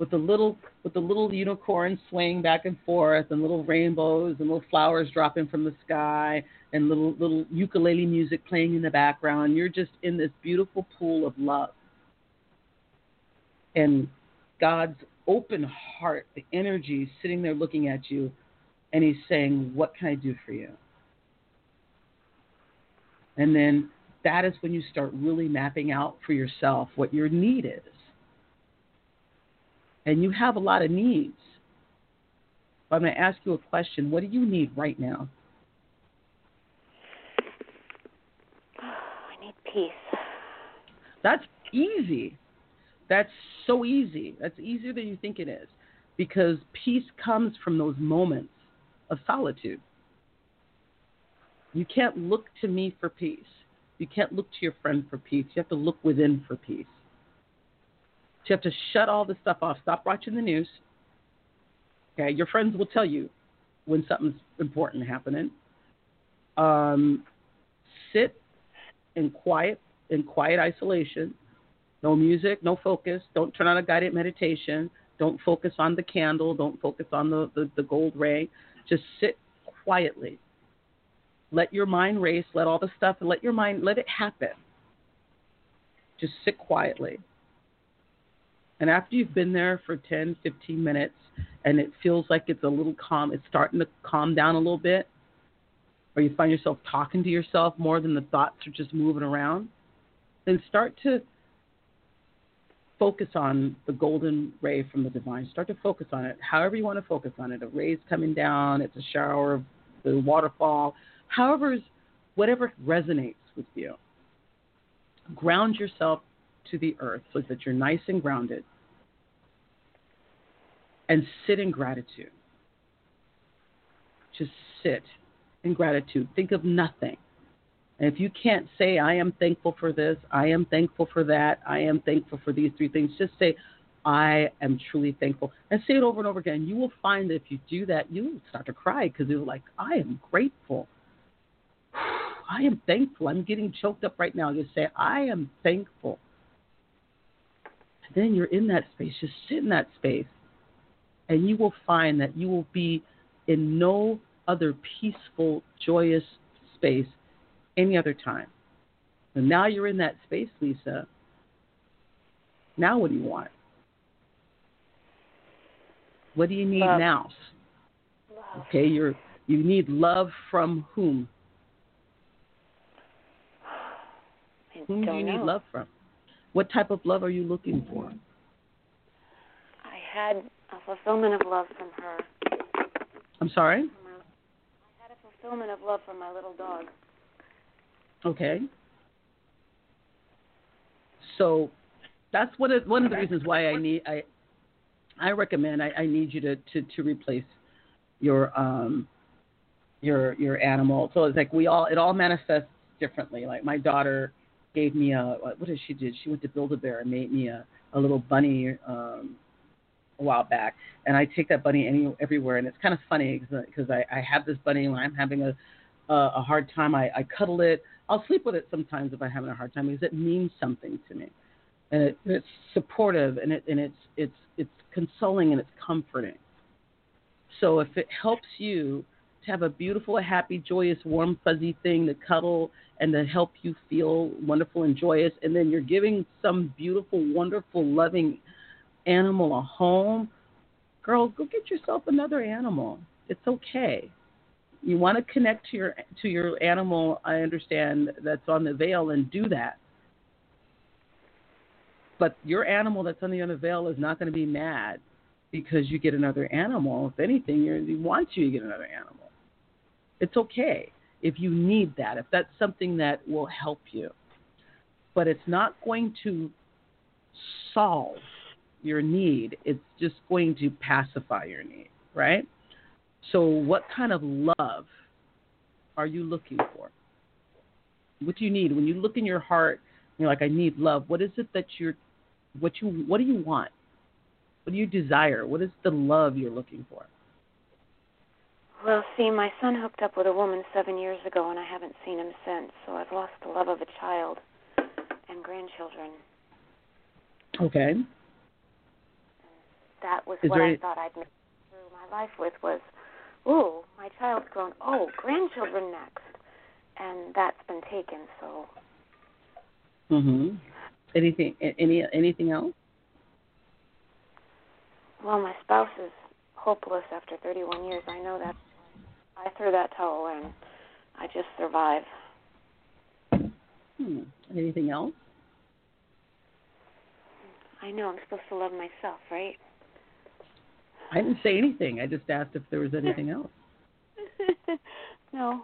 with the little with the little unicorn swaying back and forth and little rainbows and little flowers dropping from the sky and little little ukulele music playing in the background. You're just in this beautiful pool of love. And god's open heart the energy sitting there looking at you and he's saying what can i do for you? And then that is when you start really mapping out for yourself what your need is and you have a lot of needs. But I'm going to ask you a question. What do you need right now? Oh, I need peace. That's easy. That's so easy. That's easier than you think it is. Because peace comes from those moments of solitude. You can't look to me for peace. You can't look to your friend for peace. You have to look within for peace. So you have to shut all this stuff off. Stop watching the news. Okay, your friends will tell you when something's important happening. Um, sit in quiet in quiet isolation. No music, no focus. Don't turn on a guided meditation. Don't focus on the candle. Don't focus on the, the, the gold ray. Just sit quietly. Let your mind race. Let all the stuff. Let your mind. Let it happen. Just sit quietly. And after you've been there for 10, 15 minutes and it feels like it's a little calm, it's starting to calm down a little bit, or you find yourself talking to yourself more than the thoughts are just moving around, then start to focus on the golden ray from the divine. Start to focus on it, however you want to focus on it. A ray's coming down, it's a shower, the waterfall, however, whatever resonates with you. Ground yourself to the earth so that you're nice and grounded and sit in gratitude. Just sit in gratitude. Think of nothing. And if you can't say, I am thankful for this, I am thankful for that, I am thankful for these three things, just say, I am truly thankful. And say it over and over again. You will find that if you do that, you will start to cry because you're like, I am grateful. (sighs) I am thankful. I'm getting choked up right now. Just say, I am thankful. And then you're in that space. Just sit in that space and you will find that you will be in no other peaceful, joyous space any other time. And now you're in that space, Lisa. Now what do you want? What do you need love. now? Love. Okay, you're you need love from whom? (sighs) I whom do you know. need love from? What type of love are you looking for? I had a fulfillment of love from her. I'm sorry? I had a fulfillment of love from my little dog. Okay. So that's one of one of the reasons why I need I I recommend I, I need you to, to, to replace your um your your animal. So it's like we all it all manifests differently. Like my daughter gave me a what did she do? She went to Build a Bear and made me a, a little bunny um a while back, and I take that bunny any everywhere, and it's kind of funny because I, I have this bunny when I'm having a a, a hard time. I, I cuddle it. I'll sleep with it sometimes if I'm having a hard time because it means something to me, and it, it's supportive and it and it's it's it's consoling and it's comforting. So if it helps you to have a beautiful, happy, joyous, warm, fuzzy thing to cuddle and to help you feel wonderful and joyous, and then you're giving some beautiful, wonderful, loving animal a home, girl, go get yourself another animal. It's okay. You want to connect to your to your animal. I understand that's on the veil, and do that. But your animal that's on the other veil is not going to be mad because you get another animal. If anything, you're, he wants you to get another animal. It's okay if you need that. If that's something that will help you, but it's not going to solve your need. It's just going to pacify your need. right? So, what kind of love are you looking for? What do you need when you look in your heart? You're like, I need love. What is it that you're, what you, what do you want? What do you desire? What is the love you're looking for? Well, see, my son hooked up with a woman seven years ago, and I haven't seen him since. So I've lost the love of a child and grandchildren. Okay. That was Is what I any- thought I'd make through my life with was, ooh, my child's grown. Oh, grandchildren next, and that's been taken. So Mhm. Anything? Any? Anything else? Well, my spouse is hopeless after 31 years. I know that. I threw that towel in. I just survive. Hmm. Anything else? I know I'm supposed to love myself, right? I didn't say anything. I just asked if there was anything else. (laughs) no.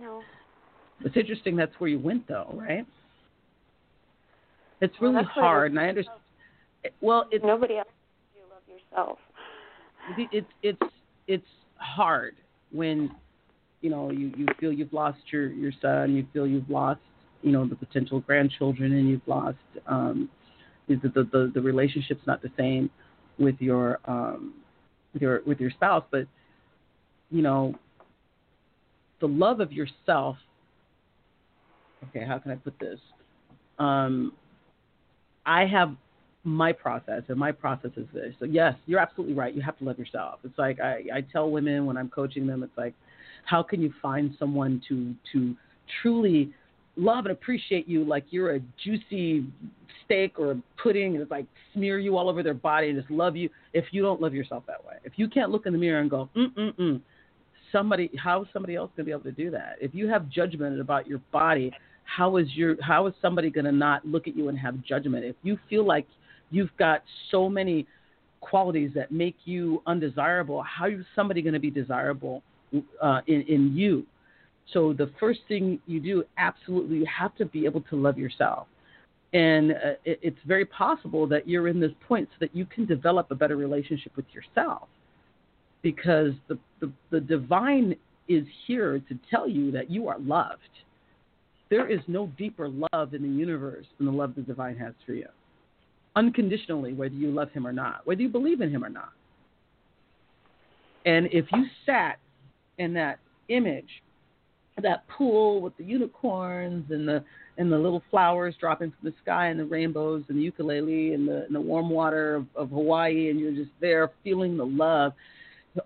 No. It's interesting. That's where you went, though, right? It's really I hard, and I understand. Well, it's Nobody else. You love yourself. it's it's it's hard when you know you you feel you've lost your your son, you feel you've lost you know the potential grandchildren, and you've lost um, the, the the the relationship's not the same with your um your with your spouse, but you know the love of yourself. Okay, how can I put this? Um, I have my process, and my process is this. So yes, you're absolutely right. You have to love yourself. It's like I, I tell women when I'm coaching them, it's like, how can you find someone to to truly love and appreciate you like you're a juicy steak or a pudding and like smear you all over their body and just love you if you don't love yourself that way. If you can't look in the mirror and go, mm mm mm, somebody how is somebody else gonna be able to do that? If you have judgment about your body, how is your how is somebody gonna not look at you and have judgment? If you feel like you've got so many qualities that make you undesirable, how is somebody going to be desirable uh, in, in you? So the first thing you do, absolutely, you have to be able to love yourself. And uh, it, it's very possible that you're in this point so that you can develop a better relationship with yourself because the, the, the divine is here to tell you that you are loved. There is no deeper love in the universe than the love the divine has for you unconditionally, whether you love him or not, whether you believe in him or not. And if you sat in that image, that pool with the unicorns and the and the little flowers dropping from the sky and the rainbows and the ukulele and the, and the warm water of, of Hawaii, and you're just there feeling the love,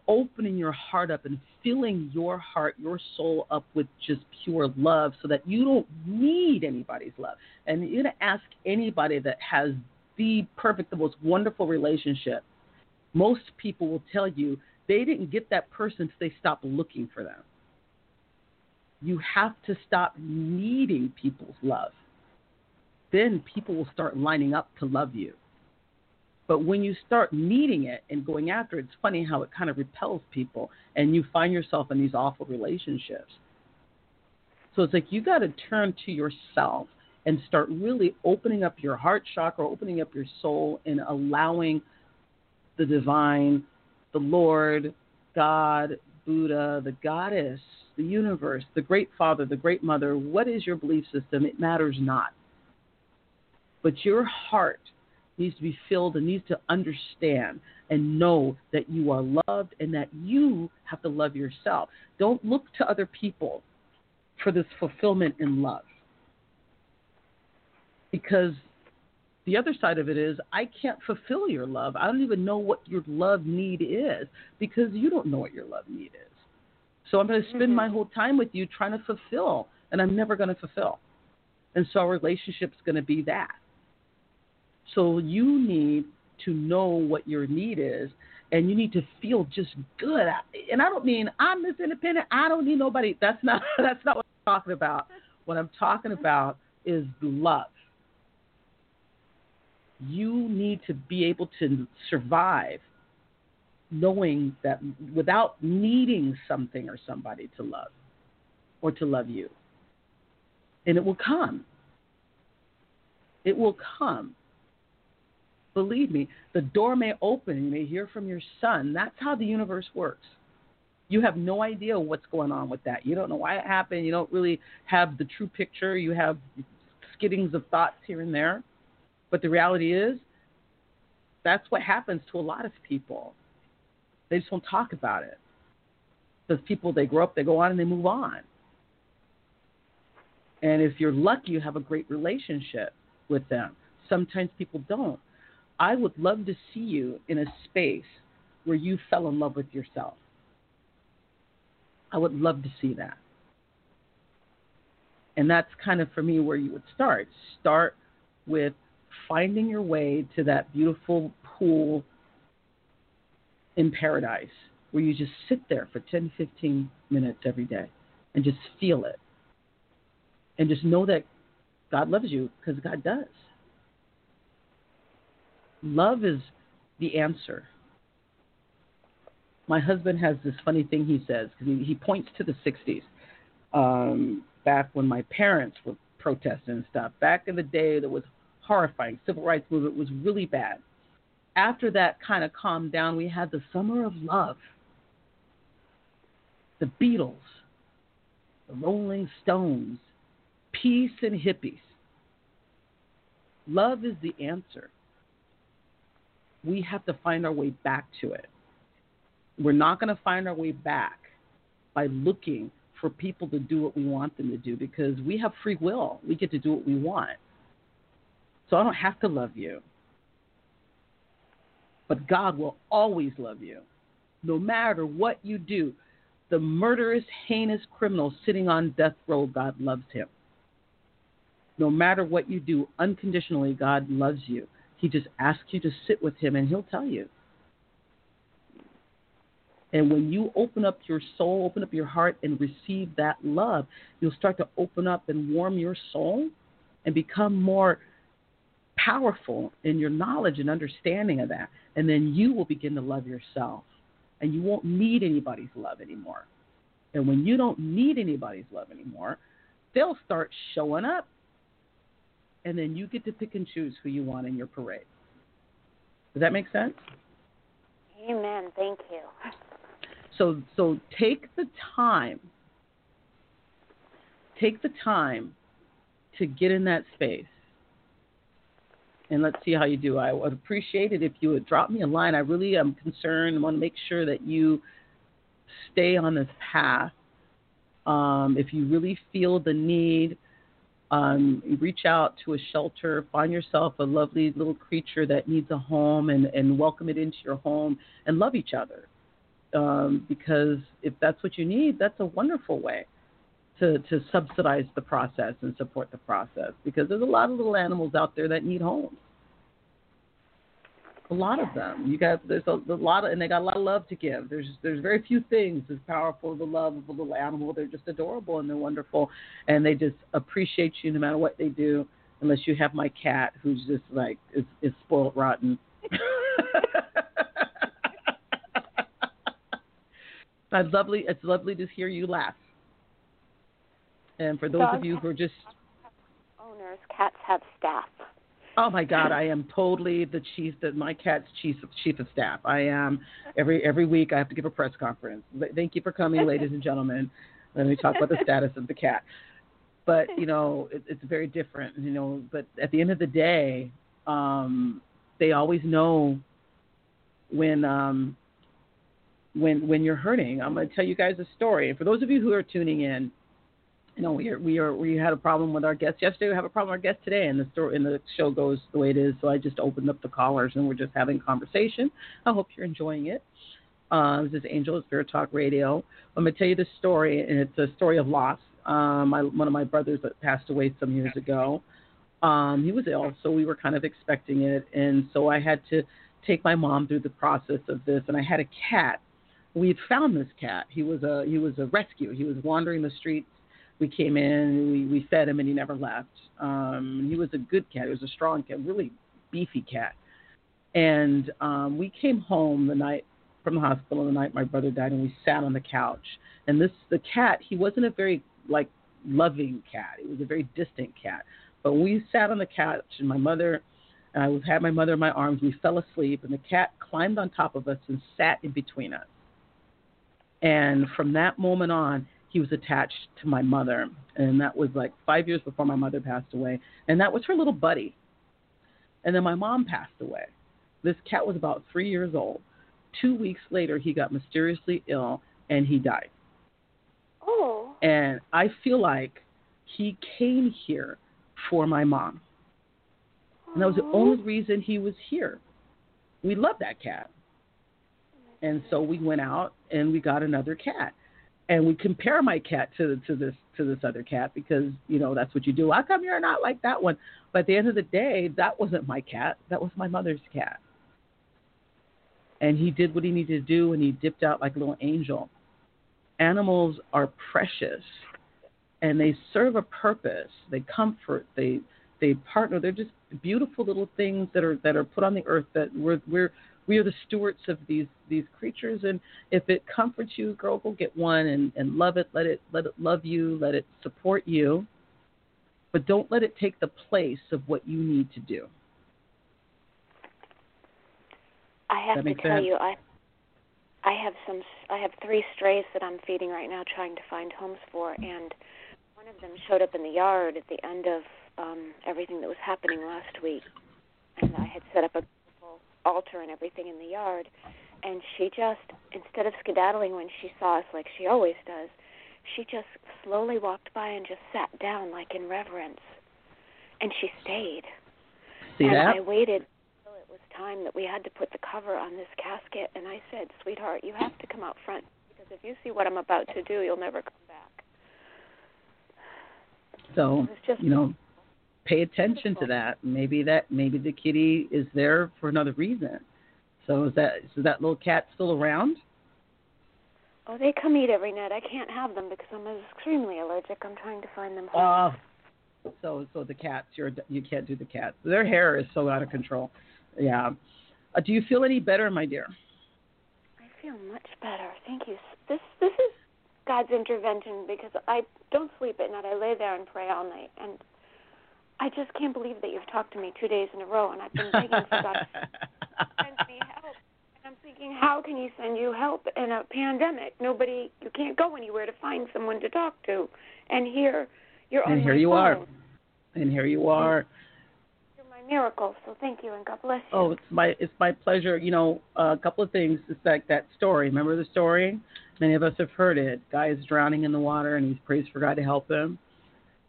opening your heart up and filling your heart, your soul up with just pure love so that you don't need anybody's love. And you're to ask anybody that has the perfect, the most wonderful relationship, most people will tell you they didn't get that person until they stopped looking for them. You have to stop needing people's love. Then people will start lining up to love you. But when you start needing it and going after it, it's funny how it kind of repels people and you find yourself in these awful relationships. So it's like you got to turn to yourself and start really opening up your heart chakra, opening up your soul, and allowing the divine, the Lord, God, Buddha, the goddess, the universe, the great father, the great mother, what is your belief system? It matters not. But your heart needs to be filled and needs to understand and know that you are loved and that you have to love yourself. Don't look to other people for this fulfillment in love because the other side of it is I can't fulfill your love. I don't even know what your love need is because you don't know what your love need is. So I'm going to spend Mm-hmm. my whole time with you trying to fulfill, and I'm never going to fulfill. And so our relationship's going to be that. So you need to know what your need is, and you need to feel just good. And I don't mean I'm this independent. I don't need nobody. That's not (laughs) that's not what I'm talking about. What I'm talking about is love. You need to be able to survive knowing that without needing something or somebody to love or to love you. And it will come. It will come. believe me, the door may open. You may hear from your son. That's how the universe works. You have no idea what's going on with that. You don't know why it happened. You don't really have the true picture. You have skittings of thoughts here and there. But the reality is, that's what happens to a lot of people. They just won't talk about it. Because people, they grow up, they go on, and they move on. And if you're lucky, you have a great relationship with them. Sometimes people don't. I would love to see you in a space where you fell in love with yourself. I would love to see that. And that's kind of for me where you would start. Start with finding your way to that beautiful pool in paradise where you just sit there for 10, 15 minutes every day and just feel it. And just know that God loves you because God does. Love is the answer. My husband has this funny thing he says because he, he points to the 60s, um, back when my parents were protesting and stuff. Back in the day, that was horrifying. Civil rights movement was really bad. After that kind of calmed down, we had the summer of love. The Beatles, the Rolling Stones, peace and hippies. Love is the answer we have to find our way back to it. We're not going to find our way back by looking for people to do what we want them to do because we have free will. We get to do what we want. So I don't have to love you. But God will always love you, no matter what you do. The murderous, heinous criminal sitting on death row, God loves him. No matter what you do, unconditionally, God loves you. He just asks you to sit with him and he'll tell you. And when you open up your soul, open up your heart, and receive that love, you'll start to open up and warm your soul and become more powerful in your knowledge and understanding of that. And then you will begin to love yourself. And you won't need anybody's love anymore. And when you don't need anybody's love anymore, they'll start showing up and then you get to pick and choose who you want in your parade. Does that make sense? Amen. Thank you. So so take the time. Take the time to get in that space. And let's see how you do. I would appreciate it if you would drop me a line. I really am concerned. I want to make sure that you stay on this path. Um, if you really feel the need um, reach out to a shelter, find yourself a lovely little creature that needs a home, and, and welcome it into your home and love each other. Um, because if that's what you need, that's a wonderful way to, to subsidize the process and support the process. Because there's a lot of little animals out there that need homes. A lot of them. You got there's a, a, lot of, and they got a lot of love to give. There's there's very few things as powerful as the love of a little animal. They're just adorable and they're wonderful, and they just appreciate you no matter what they do. Unless you have my cat, who's just like is, is spoiled rotten. (laughs) it's lovely. It's lovely to hear you laugh. And for those Dogs of you who are just owners, cats have staff. Oh my God, I am totally the chief. That my cat's chief of, chief of staff. I am every every week. I have to give a press conference. Thank you for coming, ladies and gentlemen. Let me talk about the status of the cat. But you know, it, it's very different. You know, but at the end of the day, um, they always know when um, when when you're hurting. I'm going to tell you guys a story. And for those of you who are tuning in, you know, we are, we are we had a problem with our guest yesterday. We have a problem with our guest today, and the story and the show goes the way it is. So I just opened up the callers, and we're just having conversation. I hope you're enjoying it. Uh, this is Angel Spirit Talk Radio. I'm going to tell you this story, and it's a story of loss. Um, my, one of my brothers that passed away some years ago. Um, he was ill, so we were kind of expecting it, and so I had to take my mom through the process of this. And I had a cat. We had found this cat. He was a he was a rescue. He was wandering the streets we came in, we, we fed him, and he never left. Um, he was a good cat. He was a strong cat, really beefy cat. And um, we came home the night from the hospital the night my brother died, and we sat on the couch. And this the cat, he wasn't a very like loving cat. He was a very distant cat. But we sat on the couch, and my mother, And I had my mother in my arms. We fell asleep, and the cat climbed on top of us and sat in between us. And from that moment on, he was attached to my mother, and that was like five years before my mother passed away, and that was her little buddy. And then my mom passed away. This cat was about three years old. Two weeks later, he got mysteriously ill and he died. Oh. And I feel like he came here for my mom. And that was the only reason he was here. We love that cat. And so we went out and we got another cat. And we compare my cat to to this to this other cat because, you know, that's what you do. How come you're not like that one? But at the end of the day, that wasn't my cat. That was my mother's cat. And he did what he needed to do and he dipped out like a little angel. Animals are precious and they serve a purpose. They comfort, they they partner. They're just beautiful little things that are that are put on the earth that we're we're we are the stewards of these these creatures and if it comforts you girl go get one and and love it let it let it love you let it support you but don't let it take the place of what you need to do I have to tell sense? you, I I have some. I have three strays that I'm feeding right now, trying to find homes for, and one of them showed up in the yard at the end of um everything that was happening last week, and I had set up a altar and everything in the yard, and she just instead of skedaddling when she saw us like she always does, she just slowly walked by and just sat down like in reverence, and she stayed. see and that I waited until it was time that we had to put the cover on this casket, and I said, "Sweetheart, you have to come out front because if you see what I'm about to do, you'll never come back." so It was just you know pay attention to that maybe that maybe the kitty is there for another reason so is that is that little cat still around oh, they come eat every night. I can't have them because I'm extremely allergic. I'm trying to find them. Oh, so so the cats, you're you can't do the cats. Their hair is so out of control. Yeah. Uh, do you feel any better, my dear? I feel much better. Thank you. This this is God's intervention because I don't sleep at night. I lay there and pray all night, and I just can't believe that you've talked to me two days in a row, and I've been begging for God (laughs) to send me help. And I'm thinking, how can He send you help in a pandemic? Nobody, you can't go anywhere to find someone to talk to, and here you're on and here you phone. are. And here you are. You're my miracle. So thank you, and God bless you. Oh, it's my it's my pleasure. You know, uh, a couple of things. It's like that story. Remember the story? Many of us have heard it. Guy is drowning in the water, and he prays for God to help him.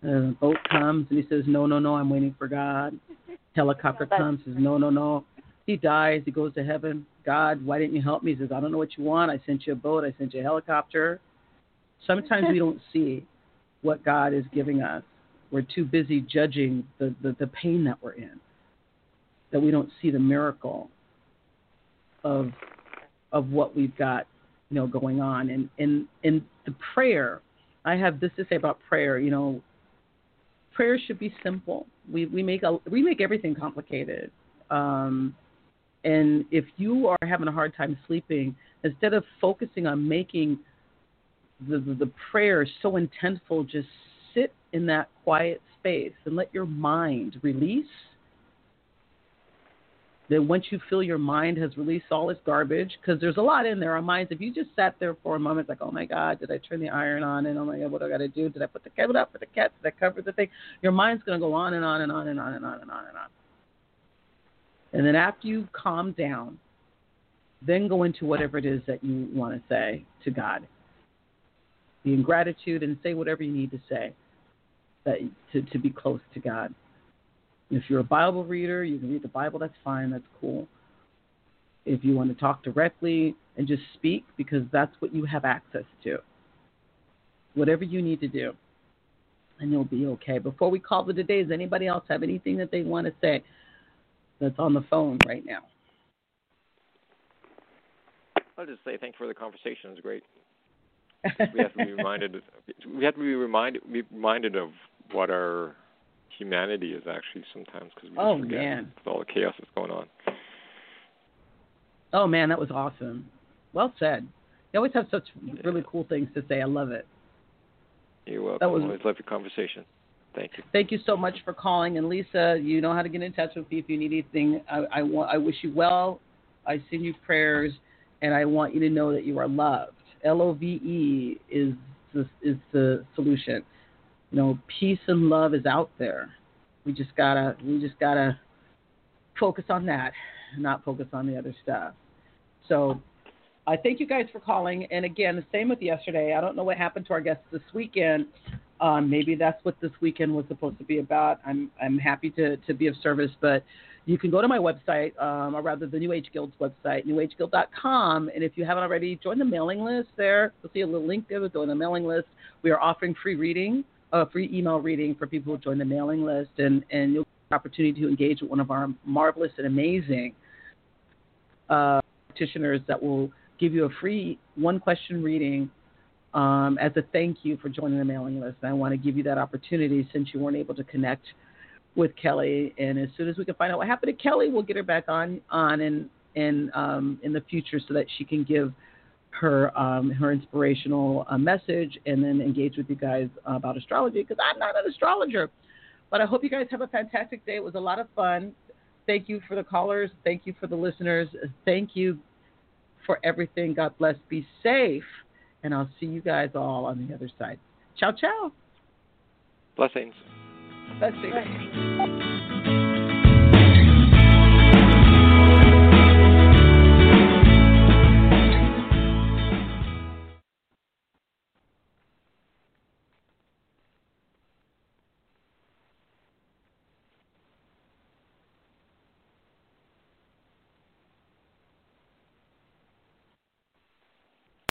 And the boat comes, and he says, "No, no, no, I'm waiting for God." (laughs) Helicopter that's- comes, says, "No, no, no." He dies. He goes to heaven. God, why didn't you help me? He says, "I don't know what you want. I sent you a boat. I sent you a helicopter." Sometimes we don't see what God is giving us. We're too busy judging the, the, the pain that we're in that we don't see the miracle of of what we've got, you know, going on. And in in the prayer, I have this to say about prayer. You know, prayer should be simple. We we make a we make everything complicated. Um, and if you are having a hard time sleeping, instead of focusing on making the, the, the prayer so intentful, just sit in that quiet space and let your mind release then once you feel your mind has released all its garbage, because there's a lot in there. Our minds, if you just sat there for a moment, like, oh my God, did I turn the iron on? And oh my God, what do I got to do? Did I put the kettle up for the cat? Did I cover the thing? Your mind's going to go on and on and on and on and on and on and on. And then after you calm down, then go into whatever it is that you want to say to God. Be in gratitude and say whatever you need to say that to, to be close to God. If you're a Bible reader, you can read the Bible, that's fine, that's cool. If you want to talk directly and just speak, because that's what you have access to. Whatever you need to do, and you'll be okay. Before we call it a day, does anybody else have anything that they want to say that's on the phone right now? I'll just say thank you for the conversation. It was great. (laughs) We have to be reminded. We have to be reminded. Be reminded of what our humanity is actually sometimes because we Oh, forget man. with all the chaos that's going on. Oh man, that was awesome. Well said. You always have such really cool things to say. I love it. You're welcome. That was- Always love your conversation. Thank you. Thank you so much for calling. And Lisa, you know how to get in touch with me if you need anything. I, I want. I wish you well. I send you prayers, and I want you to know that you are loved. L O V E is the, is the solution. You know, peace and love is out there. We just gotta we just gotta focus on that, not focus on the other stuff. So I thank you guys for calling. And again, the same with yesterday. I don't know what happened to our guests this weekend. Um, maybe that's what this weekend was supposed to be about. I'm I'm happy to to be of service, but you can go to my website, um, or rather the New Age Guild's website, newageguild.com, and if you haven't already, join the mailing list there. You'll see a little link there to join the mailing list. We are offering free reading, a free email reading for people who join the mailing list, and and you'll get the opportunity to engage with one of our marvelous and amazing uh, practitioners that will give you a free one question reading um, as a thank you for joining the mailing list. And I want to give you that opportunity since you weren't able to connect with Kelly. And as soon as we can find out what happened to Kelly, we'll get her back on on in in um, in the future so that she can give her um, her inspirational uh, message and then engage with you guys about astrology because I'm not an astrologer. But I hope you guys have a fantastic day. It was a lot of fun. Thank you for the callers. Thank you for the listeners. Thank you for everything. God bless. Be safe. And I'll see you guys all on the other side. Ciao, ciao. Blessings. Blessings.